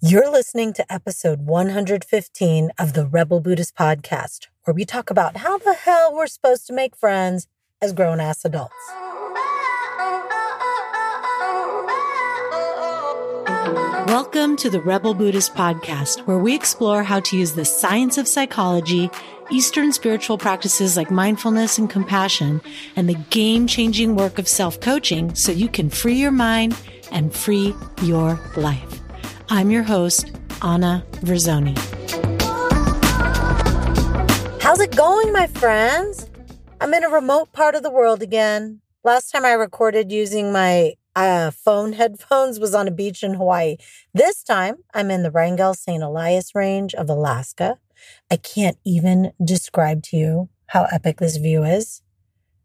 You're listening to episode 115 of the Rebel Buddhist podcast, where we talk about how the hell we're supposed to make friends as grown ass adults. Welcome to the Rebel Buddhist podcast, where we explore how to use the science of psychology, Eastern spiritual practices like mindfulness and compassion, and the game changing work of self coaching so you can free your mind and free your life. I'm your host, Ana Verzone. How's it going, my friends? I'm in a remote part of the world again. Last time I recorded using my uh, phone headphones was on a beach in Hawaii. This time I'm in the Wrangell St. Elias range of Alaska. I can't even describe to you how epic this view is.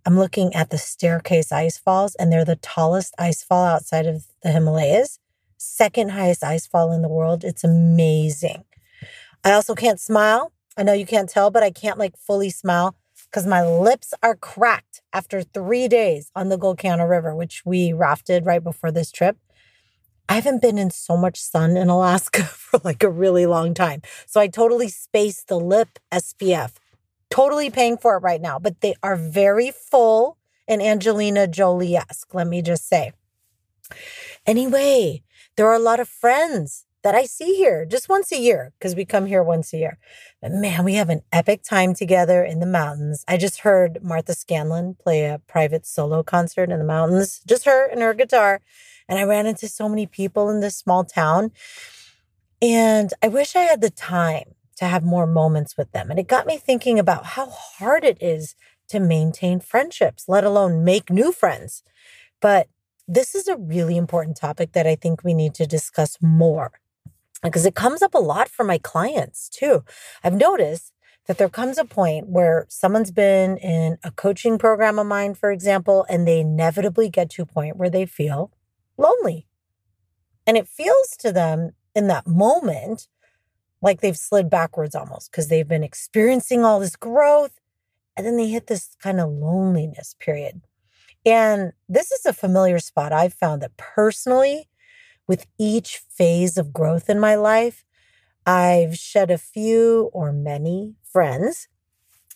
I'm looking at the staircase ice falls, and they're the tallest ice fall outside of the Himalayas second highest ice fall in the world. It's amazing. I also can't smile. I know you can't tell, but I can't like fully smile because my lips are cracked after three days on the Gulkana River, which we rafted right before this trip. I haven't been in so much sun in Alaska for like a really long time. So I totally spaced the lip SPF. Totally paying for it right now, but they are very full and Angelina Jolie esque, let me just say. Anyway, there are a lot of friends that I see here just once a year because we come here once a year. But man, we have an epic time together in the mountains. I just heard Martha Scanlon play a private solo concert in the mountains, just her and her guitar. And I ran into so many people in this small town. And I wish I had the time to have more moments with them. And it got me thinking about how hard it is to maintain friendships, let alone make new friends. But this is a really important topic that I think we need to discuss more because it comes up a lot for my clients too. I've noticed that there comes a point where someone's been in a coaching program of mine, for example, and they inevitably get to a point where they feel lonely. And it feels to them in that moment like they've slid backwards almost because they've been experiencing all this growth. And then they hit this kind of loneliness period. And this is a familiar spot I've found that personally, with each phase of growth in my life, I've shed a few or many friends.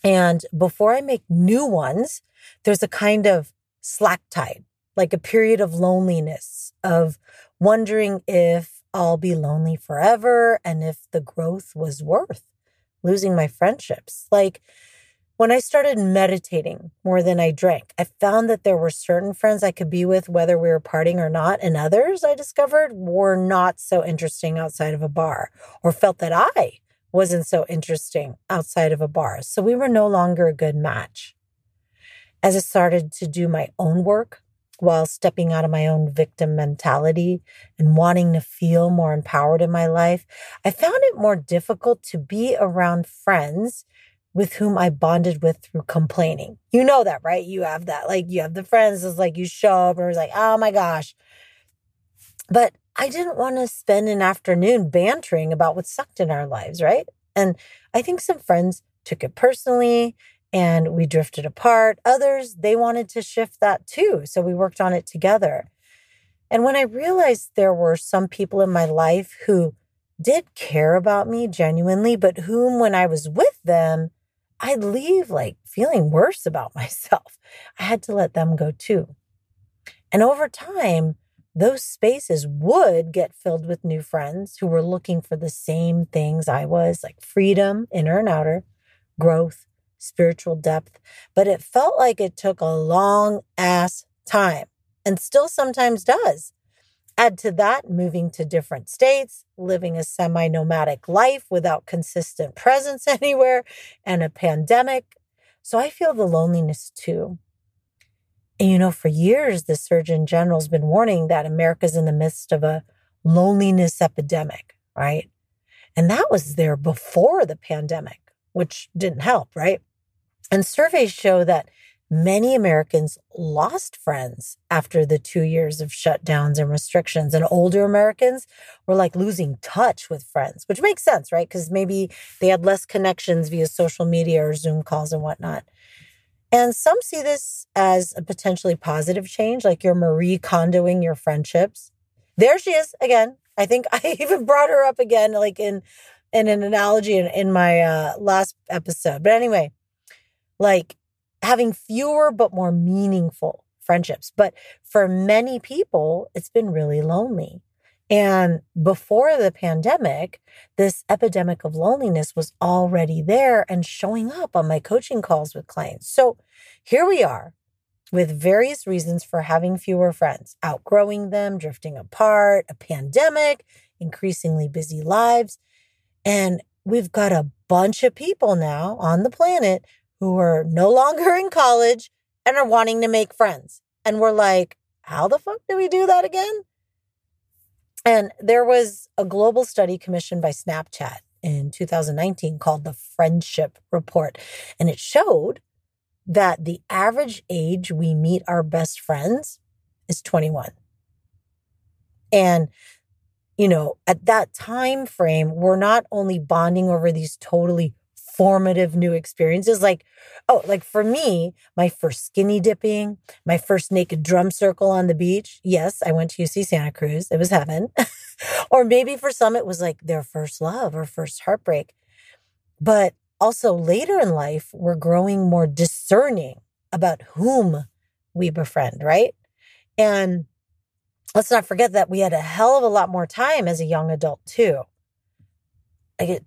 And before I make new ones, there's a kind of slack tide, like a period of loneliness, of wondering if I'll be lonely forever and if the growth was worth losing my friendships. Like, when I started meditating more than I drank, I found that there were certain friends I could be with, whether we were partying or not, and others I discovered were not so interesting outside of a bar or felt that I wasn't so interesting outside of a bar. So we were no longer a good match. As I started to do my own work while stepping out of my own victim mentality and wanting to feel more empowered in my life, I found it more difficult to be around friends with whom I bonded with through complaining. You know that, right? You have that. Like you have the friends that's like you show up and it's like, oh my gosh. But I didn't want to spend an afternoon bantering about what sucked in our lives, right? And I think some friends took it personally and we drifted apart. Others, they wanted to shift that too. So we worked on it together. And when I realized there were some people in my life who did care about me genuinely, but whom, when I was with them, I'd leave like feeling worse about myself. I had to let them go too. And over time, those spaces would get filled with new friends who were looking for the same things I was like freedom, inner and outer, growth, spiritual depth. But it felt like it took a long ass time and still sometimes does. Add to that, moving to different states, living a semi nomadic life without consistent presence anywhere, and a pandemic. So I feel the loneliness too. And you know, for years, the Surgeon General's been warning that America's in the midst of a loneliness epidemic, right? And that was there before the pandemic, which didn't help, right? And surveys show that Many Americans lost friends after the two years of shutdowns and restrictions. And older Americans were like losing touch with friends, which makes sense, right? Because maybe they had less connections via social media or Zoom calls and whatnot. And some see this as a potentially positive change, like you're Marie Kondoing your friendships. There she is again, I think I even brought her up again, like in in an analogy in, in my uh, last episode. But anyway, like having fewer but more meaningful friendships. But for many people, it's been really lonely. And before the pandemic, this epidemic of loneliness was already there and showing up on my coaching calls with clients. So here we are with various reasons for having fewer friends, outgrowing them, drifting apart, a pandemic, increasingly busy lives. And we've got a bunch of people now on the planet who are no longer in college and are wanting to make friends. And we're like, how the fuck do we do that again? And there was a global study commissioned by Snapchat in 2019 called the Friendship Report. And it showed that the average age we meet our best friends is 21. And you know, at that time frame, we're not only bonding over these totally formative new experiences. Like, oh, like for me, my first skinny dipping, my first naked drum circle on the beach. Yes, I went to UC Santa Cruz. It was heaven. or maybe for some, it was like their first love or first heartbreak. But also later in life, we're growing more discerning about whom we befriend, right? And let's not forget that we had a hell of a lot more time as a young adult, too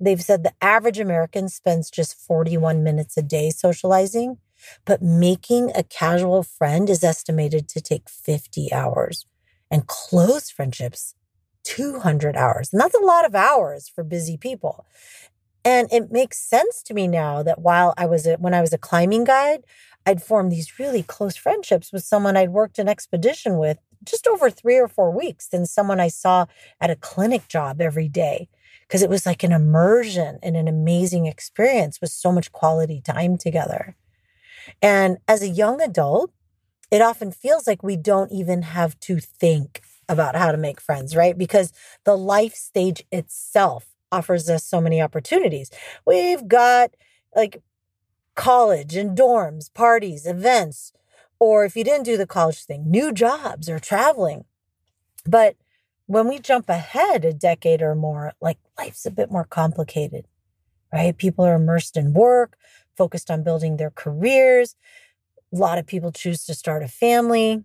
they've said the average American spends just 41 minutes a day socializing, but making a casual friend is estimated to take 50 hours and close friendships 200 hours. And that's a lot of hours for busy people. And it makes sense to me now that while I was a, when I was a climbing guide, I'd formed these really close friendships with someone I'd worked an expedition with just over three or four weeks than someone I saw at a clinic job every day because it was like an immersion and an amazing experience with so much quality time together. And as a young adult, it often feels like we don't even have to think about how to make friends, right? Because the life stage itself offers us so many opportunities. We've got like college and dorms, parties, events, or if you didn't do the college thing, new jobs or traveling. But when we jump ahead a decade or more, like life's a bit more complicated, right? People are immersed in work, focused on building their careers. A lot of people choose to start a family.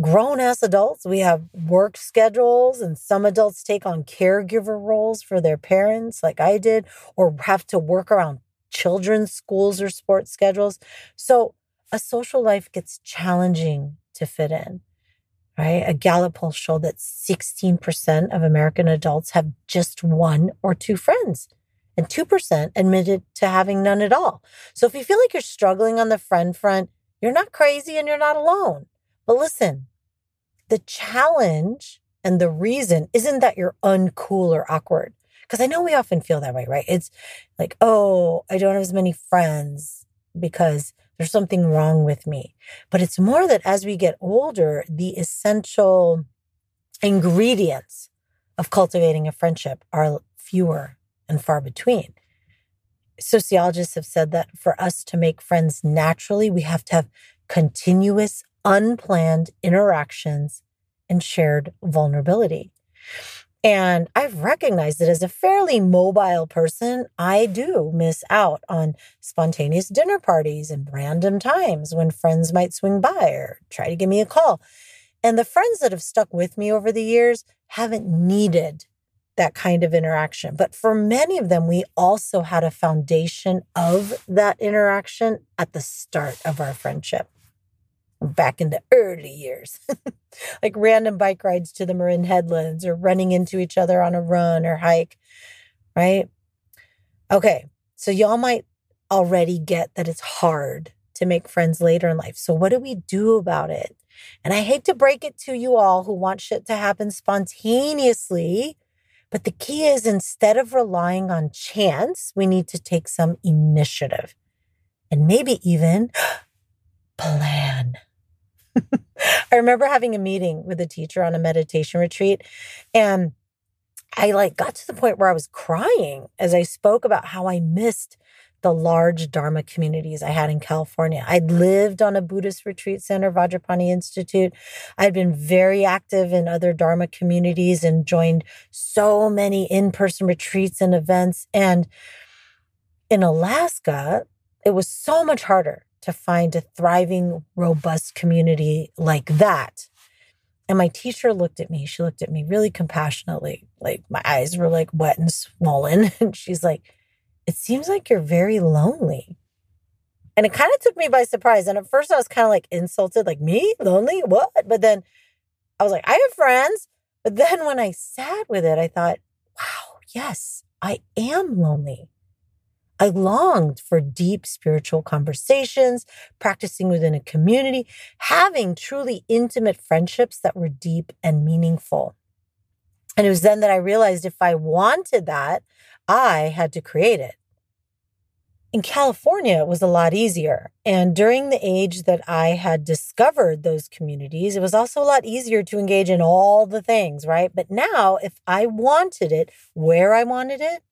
Grown ass adults, we have work schedules, and some adults take on caregiver roles for their parents, like I did, or have to work around children's schools or sports schedules. So a social life gets challenging to fit in right? A Gallup poll showed that 16% of American adults have just one or two friends, and 2% admitted to having none at all. So if you feel like you're struggling on the friend front, you're not crazy and you're not alone. But listen, the challenge and the reason isn't that you're uncool or awkward. Because I know we often feel that way, right? It's like, oh, I don't have as many friends because there's something wrong with me. But it's more that as we get older, the essential ingredients of cultivating a friendship are fewer and far between. Sociologists have said that for us to make friends naturally, we have to have continuous, unplanned interactions and shared vulnerability. And I've recognized that as a fairly mobile person, I do miss out on spontaneous dinner parties and random times when friends might swing by or try to give me a call. And the friends that have stuck with me over the years haven't needed that kind of interaction. But for many of them, we also had a foundation of that interaction at the start of our friendship back in the early years, like random bike rides to the Marin Headlands or running into each other on a run or hike, right? Okay, so y'all might already get that it's hard to make friends later in life. So, what do we do about it? And I hate to break it to you all who want shit to happen spontaneously, but the key is instead of relying on chance, we need to take some initiative and maybe even plan. I remember having a meeting with a teacher on a meditation retreat and I like got to the point where I was crying as I spoke about how I missed the large Dharma communities I had in California. I'd lived on a Buddhist retreat center, Vajrapani Institute. I'd been very active in other Dharma communities and joined so many in person retreats and events. And in Alaska, it was so much harder to find a thriving, robust community like that. And my teacher looked at me. She looked at me really compassionately. Like my eyes were like wet and swollen. And she's like, It seems like you're very lonely. And it kind of took me by surprise. And at first I was kind of like insulted, like, Me? Lonely? What? But then I was like, I have friends. But then when I sat with it, I thought, Wow, yes, I am lonely. I longed for deep spiritual conversations, practicing within a community, having truly intimate friendships that were deep and meaningful. And it was then that I realized if I wanted that, I had to create it. In California, it was a lot easier. And during the age that I had discovered those communities, it was also a lot easier to engage in all the things, right? But now, if I wanted it, where I wanted it,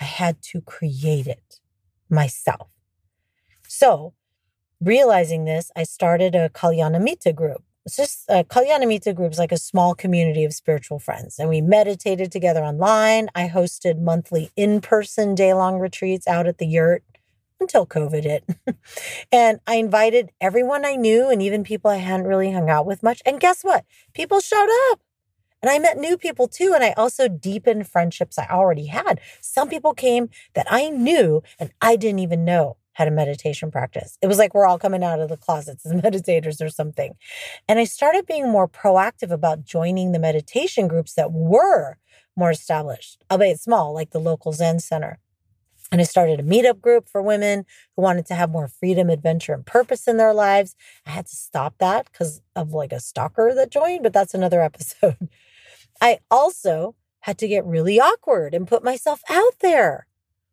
I had to create it myself. So, realizing this, I started a Kalyanamitta group. It's just a Kalyanamitta group is like a small community of spiritual friends. And we meditated together online. I hosted monthly in person day long retreats out at the yurt until COVID hit. and I invited everyone I knew and even people I hadn't really hung out with much. And guess what? People showed up. And I met new people too. And I also deepened friendships I already had. Some people came that I knew and I didn't even know had a meditation practice. It was like we're all coming out of the closets as meditators or something. And I started being more proactive about joining the meditation groups that were more established, albeit small, like the local Zen Center. And I started a meetup group for women who wanted to have more freedom, adventure, and purpose in their lives. I had to stop that because of like a stalker that joined, but that's another episode. I also had to get really awkward and put myself out there.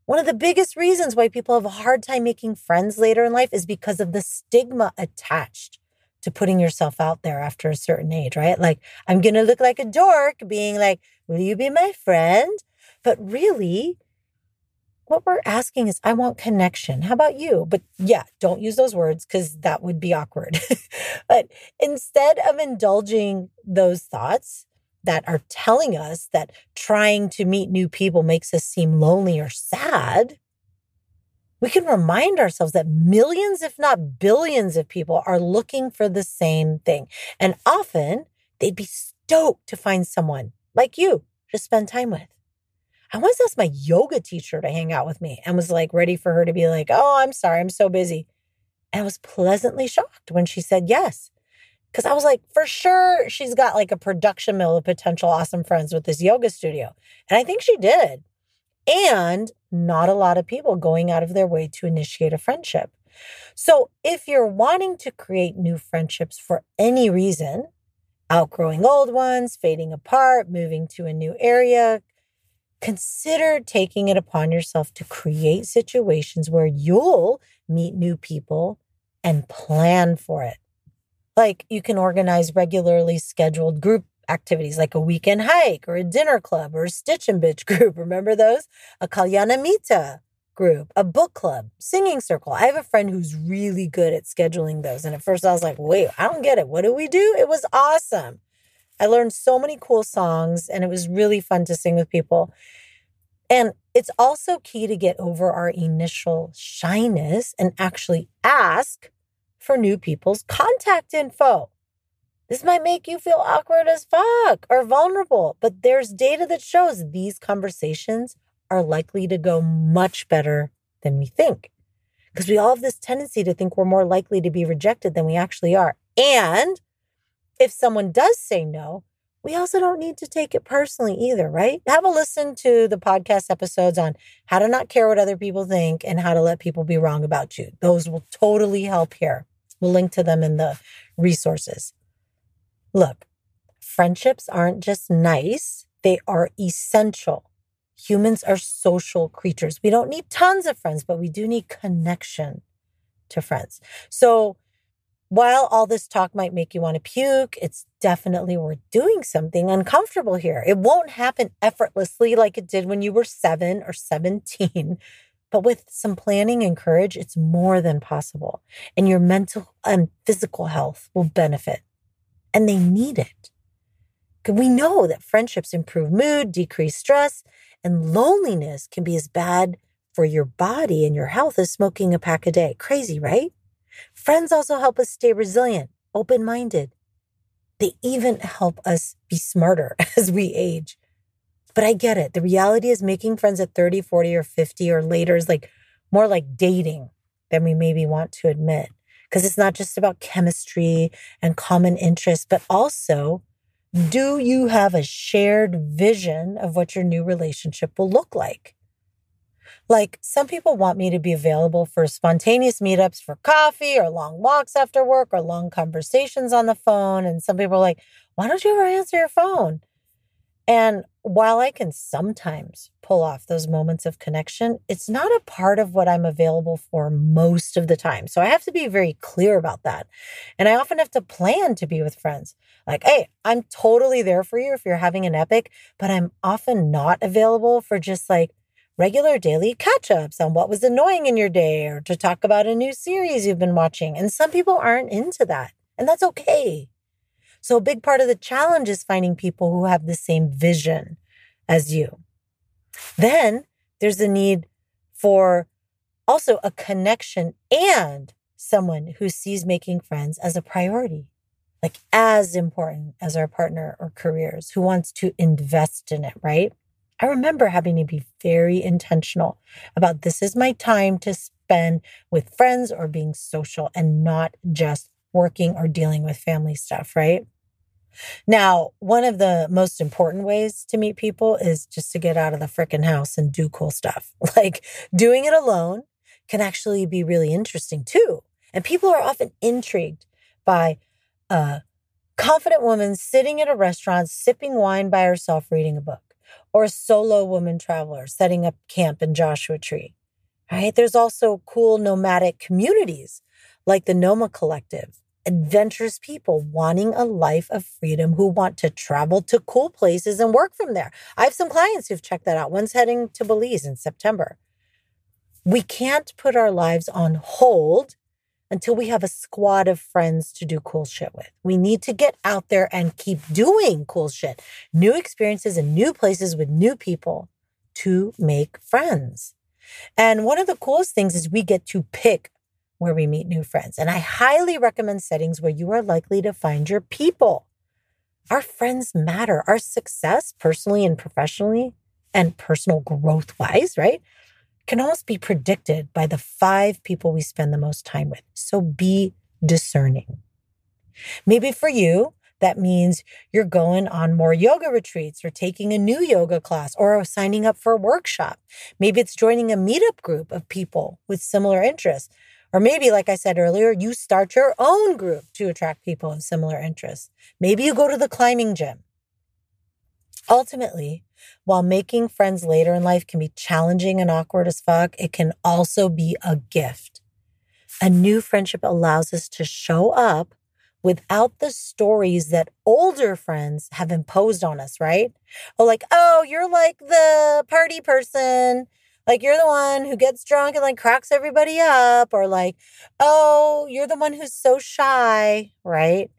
One of the biggest reasons why people have a hard time making friends later in life is because of the stigma attached to putting yourself out there after a certain age, right? Like, I'm going to look like a dork being like, Will you be my friend? But really, what we're asking is, I want connection. How about you? But yeah, don't use those words because that would be awkward. but instead of indulging those thoughts, that are telling us that trying to meet new people makes us seem lonely or sad, we can remind ourselves that millions, if not billions, of people are looking for the same thing. And often they'd be stoked to find someone like you to spend time with. I once asked my yoga teacher to hang out with me and was like ready for her to be like, Oh, I'm sorry, I'm so busy. And I was pleasantly shocked when she said yes. Cause I was like, for sure, she's got like a production mill of potential awesome friends with this yoga studio. And I think she did. And not a lot of people going out of their way to initiate a friendship. So if you're wanting to create new friendships for any reason, outgrowing old ones, fading apart, moving to a new area, consider taking it upon yourself to create situations where you'll meet new people and plan for it. Like you can organize regularly scheduled group activities like a weekend hike or a dinner club or a stitch and bitch group. Remember those? A Kalyanamitta group, a book club, singing circle. I have a friend who's really good at scheduling those. And at first I was like, wait, I don't get it. What do we do? It was awesome. I learned so many cool songs and it was really fun to sing with people. And it's also key to get over our initial shyness and actually ask for new people's contact info. This might make you feel awkward as fuck or vulnerable, but there's data that shows these conversations are likely to go much better than we think. Because we all have this tendency to think we're more likely to be rejected than we actually are. And if someone does say no, we also don't need to take it personally either, right? Have a listen to the podcast episodes on how to not care what other people think and how to let people be wrong about you. Those will totally help here. We'll link to them in the resources. Look, friendships aren't just nice, they are essential. Humans are social creatures. We don't need tons of friends, but we do need connection to friends. So, while all this talk might make you want to puke, it's definitely worth doing something uncomfortable here. It won't happen effortlessly like it did when you were seven or 17, But with some planning and courage, it's more than possible. And your mental and physical health will benefit. And they need it. We know that friendships improve mood, decrease stress, and loneliness can be as bad for your body and your health as smoking a pack a day. Crazy, right? Friends also help us stay resilient, open minded. They even help us be smarter as we age. But I get it. The reality is making friends at 30, 40, or 50 or later is like more like dating than we maybe want to admit. Because it's not just about chemistry and common interests, but also do you have a shared vision of what your new relationship will look like? Like some people want me to be available for spontaneous meetups for coffee or long walks after work or long conversations on the phone. And some people are like, why don't you ever answer your phone? And while I can sometimes pull off those moments of connection, it's not a part of what I'm available for most of the time. So I have to be very clear about that. And I often have to plan to be with friends. Like, hey, I'm totally there for you if you're having an epic, but I'm often not available for just like regular daily catch ups on what was annoying in your day or to talk about a new series you've been watching. And some people aren't into that, and that's okay. So, a big part of the challenge is finding people who have the same vision as you. Then there's the need for also a connection and someone who sees making friends as a priority, like as important as our partner or careers, who wants to invest in it, right? I remember having to be very intentional about this is my time to spend with friends or being social and not just working or dealing with family stuff, right? Now, one of the most important ways to meet people is just to get out of the freaking house and do cool stuff. Like doing it alone can actually be really interesting too. And people are often intrigued by a confident woman sitting at a restaurant, sipping wine by herself, reading a book or a solo woman traveler setting up camp in Joshua Tree. Right? There's also cool nomadic communities like the Noma Collective, adventurous people wanting a life of freedom who want to travel to cool places and work from there. I have some clients who've checked that out. One's heading to Belize in September. We can't put our lives on hold until we have a squad of friends to do cool shit with. We need to get out there and keep doing cool shit, new experiences and new places with new people to make friends. And one of the coolest things is we get to pick where we meet new friends. And I highly recommend settings where you are likely to find your people. Our friends matter. Our success, personally and professionally, and personal growth wise, right? can almost be predicted by the five people we spend the most time with. So be discerning. Maybe for you, that means you're going on more yoga retreats or taking a new yoga class or signing up for a workshop. Maybe it's joining a meetup group of people with similar interests. Or maybe, like I said earlier, you start your own group to attract people of similar interests. Maybe you go to the climbing gym. Ultimately, while making friends later in life can be challenging and awkward as fuck, it can also be a gift. A new friendship allows us to show up without the stories that older friends have imposed on us, right? Oh, like, oh, you're like the party person. Like, you're the one who gets drunk and like cracks everybody up. Or like, oh, you're the one who's so shy, right?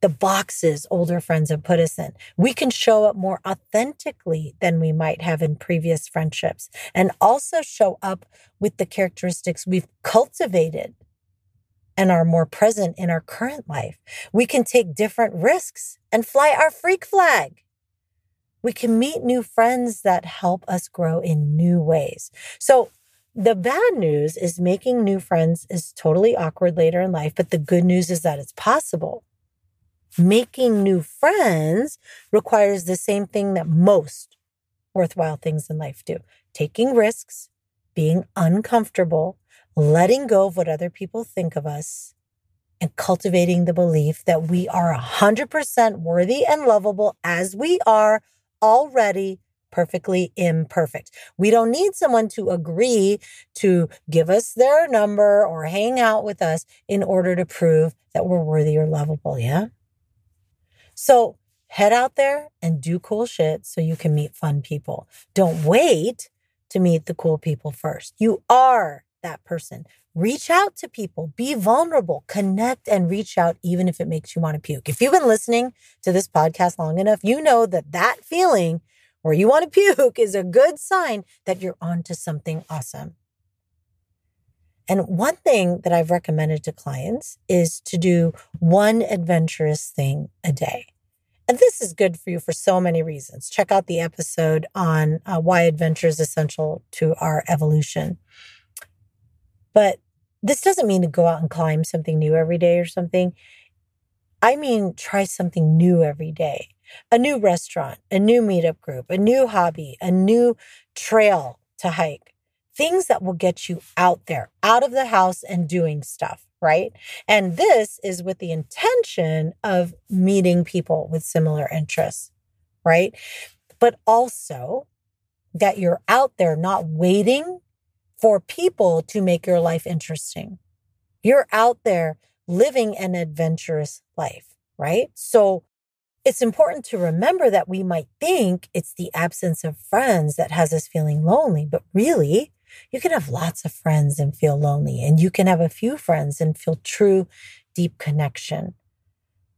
the boxes older friends have put us in. We can show up more authentically than we might have in previous friendships and also show up with the characteristics we've cultivated and are more present in our current life. We can take different risks and fly our freak flag. We can meet new friends that help us grow in new ways. So, the bad news is making new friends is totally awkward later in life, but the good news is that it's possible making new friends requires the same thing that most worthwhile things in life do taking risks, being uncomfortable, letting go of what other people think of us, and cultivating the belief that we are 100% worthy and lovable as we are already perfectly imperfect. We don't need someone to agree to give us their number or hang out with us in order to prove that we're worthy or lovable. Yeah. So head out there and do cool shit so you can meet fun people. Don't wait to meet the cool people first. You are that person. Reach out to people, be vulnerable, connect and reach out, even if it makes you want to puke. If you've been listening to this podcast long enough, you know that that feeling where you want to puke is a good sign that you're onto something awesome. And one thing that I've recommended to clients is to do one adventurous thing a day. And this is good for you for so many reasons. Check out the episode on uh, why adventure is essential to our evolution. But this doesn't mean to go out and climb something new every day or something. I mean, try something new every day a new restaurant, a new meetup group, a new hobby, a new trail to hike, things that will get you out there, out of the house and doing stuff, right? And this is with the intention of meeting people with similar interests, right? But also that you're out there not waiting for people to make your life interesting. You're out there living an adventurous life, right? So it's important to remember that we might think it's the absence of friends that has us feeling lonely, but really, you can have lots of friends and feel lonely, and you can have a few friends and feel true, deep connection.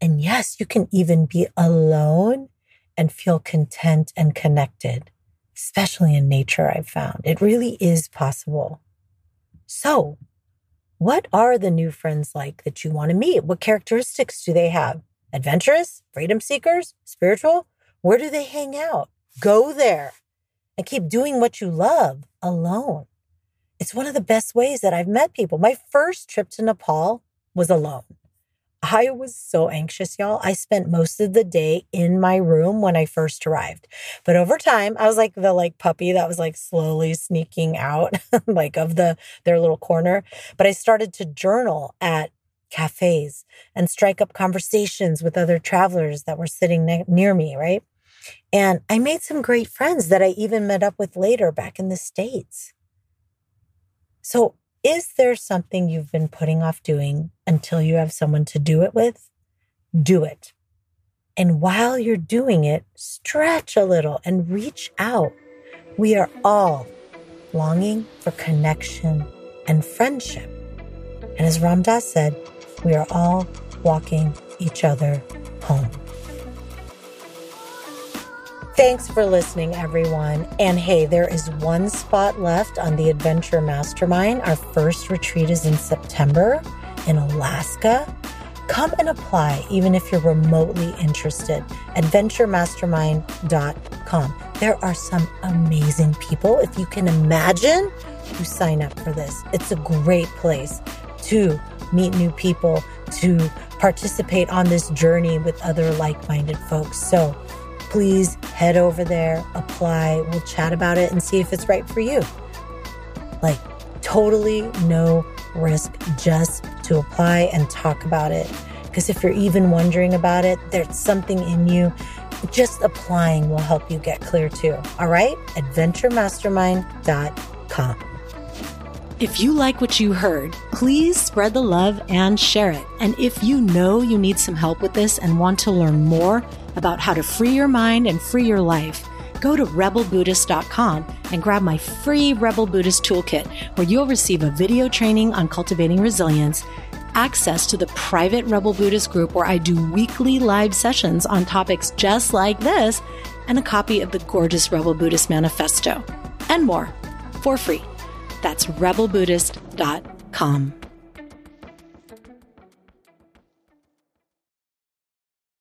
And yes, you can even be alone and feel content and connected especially in nature, I've found. It really is possible. So, what are the new friends like that you want to meet? What characteristics do they have? Adventurous, freedom seekers, spiritual? Where do they hang out? Go there and keep doing what you love alone. It's one of the best ways that I've met people. My first trip to Nepal was alone. I was so anxious, y'all. I spent most of the day in my room when I first arrived. But over time, I was like the like puppy that was like slowly sneaking out like of the their little corner. But I started to journal at cafes and strike up conversations with other travelers that were sitting ne- near me, right? And I made some great friends that I even met up with later back in the States. So is there something you've been putting off doing until you have someone to do it with? Do it. And while you're doing it, stretch a little and reach out. We are all longing for connection and friendship. And as Ram Dass said, we are all walking each other home. Thanks for listening, everyone. And hey, there is one spot left on the Adventure Mastermind. Our first retreat is in September in Alaska. Come and apply, even if you're remotely interested. AdventureMastermind.com. There are some amazing people, if you can imagine, who sign up for this. It's a great place to meet new people, to participate on this journey with other like minded folks. So, please head over there, apply. We'll chat about it and see if it's right for you. Like, totally no risk just to apply and talk about it. Because if you're even wondering about it, there's something in you. Just applying will help you get clear too. All right? AdventureMastermind.com. If you like what you heard, please spread the love and share it. And if you know you need some help with this and want to learn more, about how to free your mind and free your life, go to rebelbuddhist.com and grab my free Rebel Buddhist Toolkit, where you'll receive a video training on cultivating resilience, access to the private Rebel Buddhist group where I do weekly live sessions on topics just like this, and a copy of the gorgeous Rebel Buddhist Manifesto, and more for free. That's rebelbuddhist.com.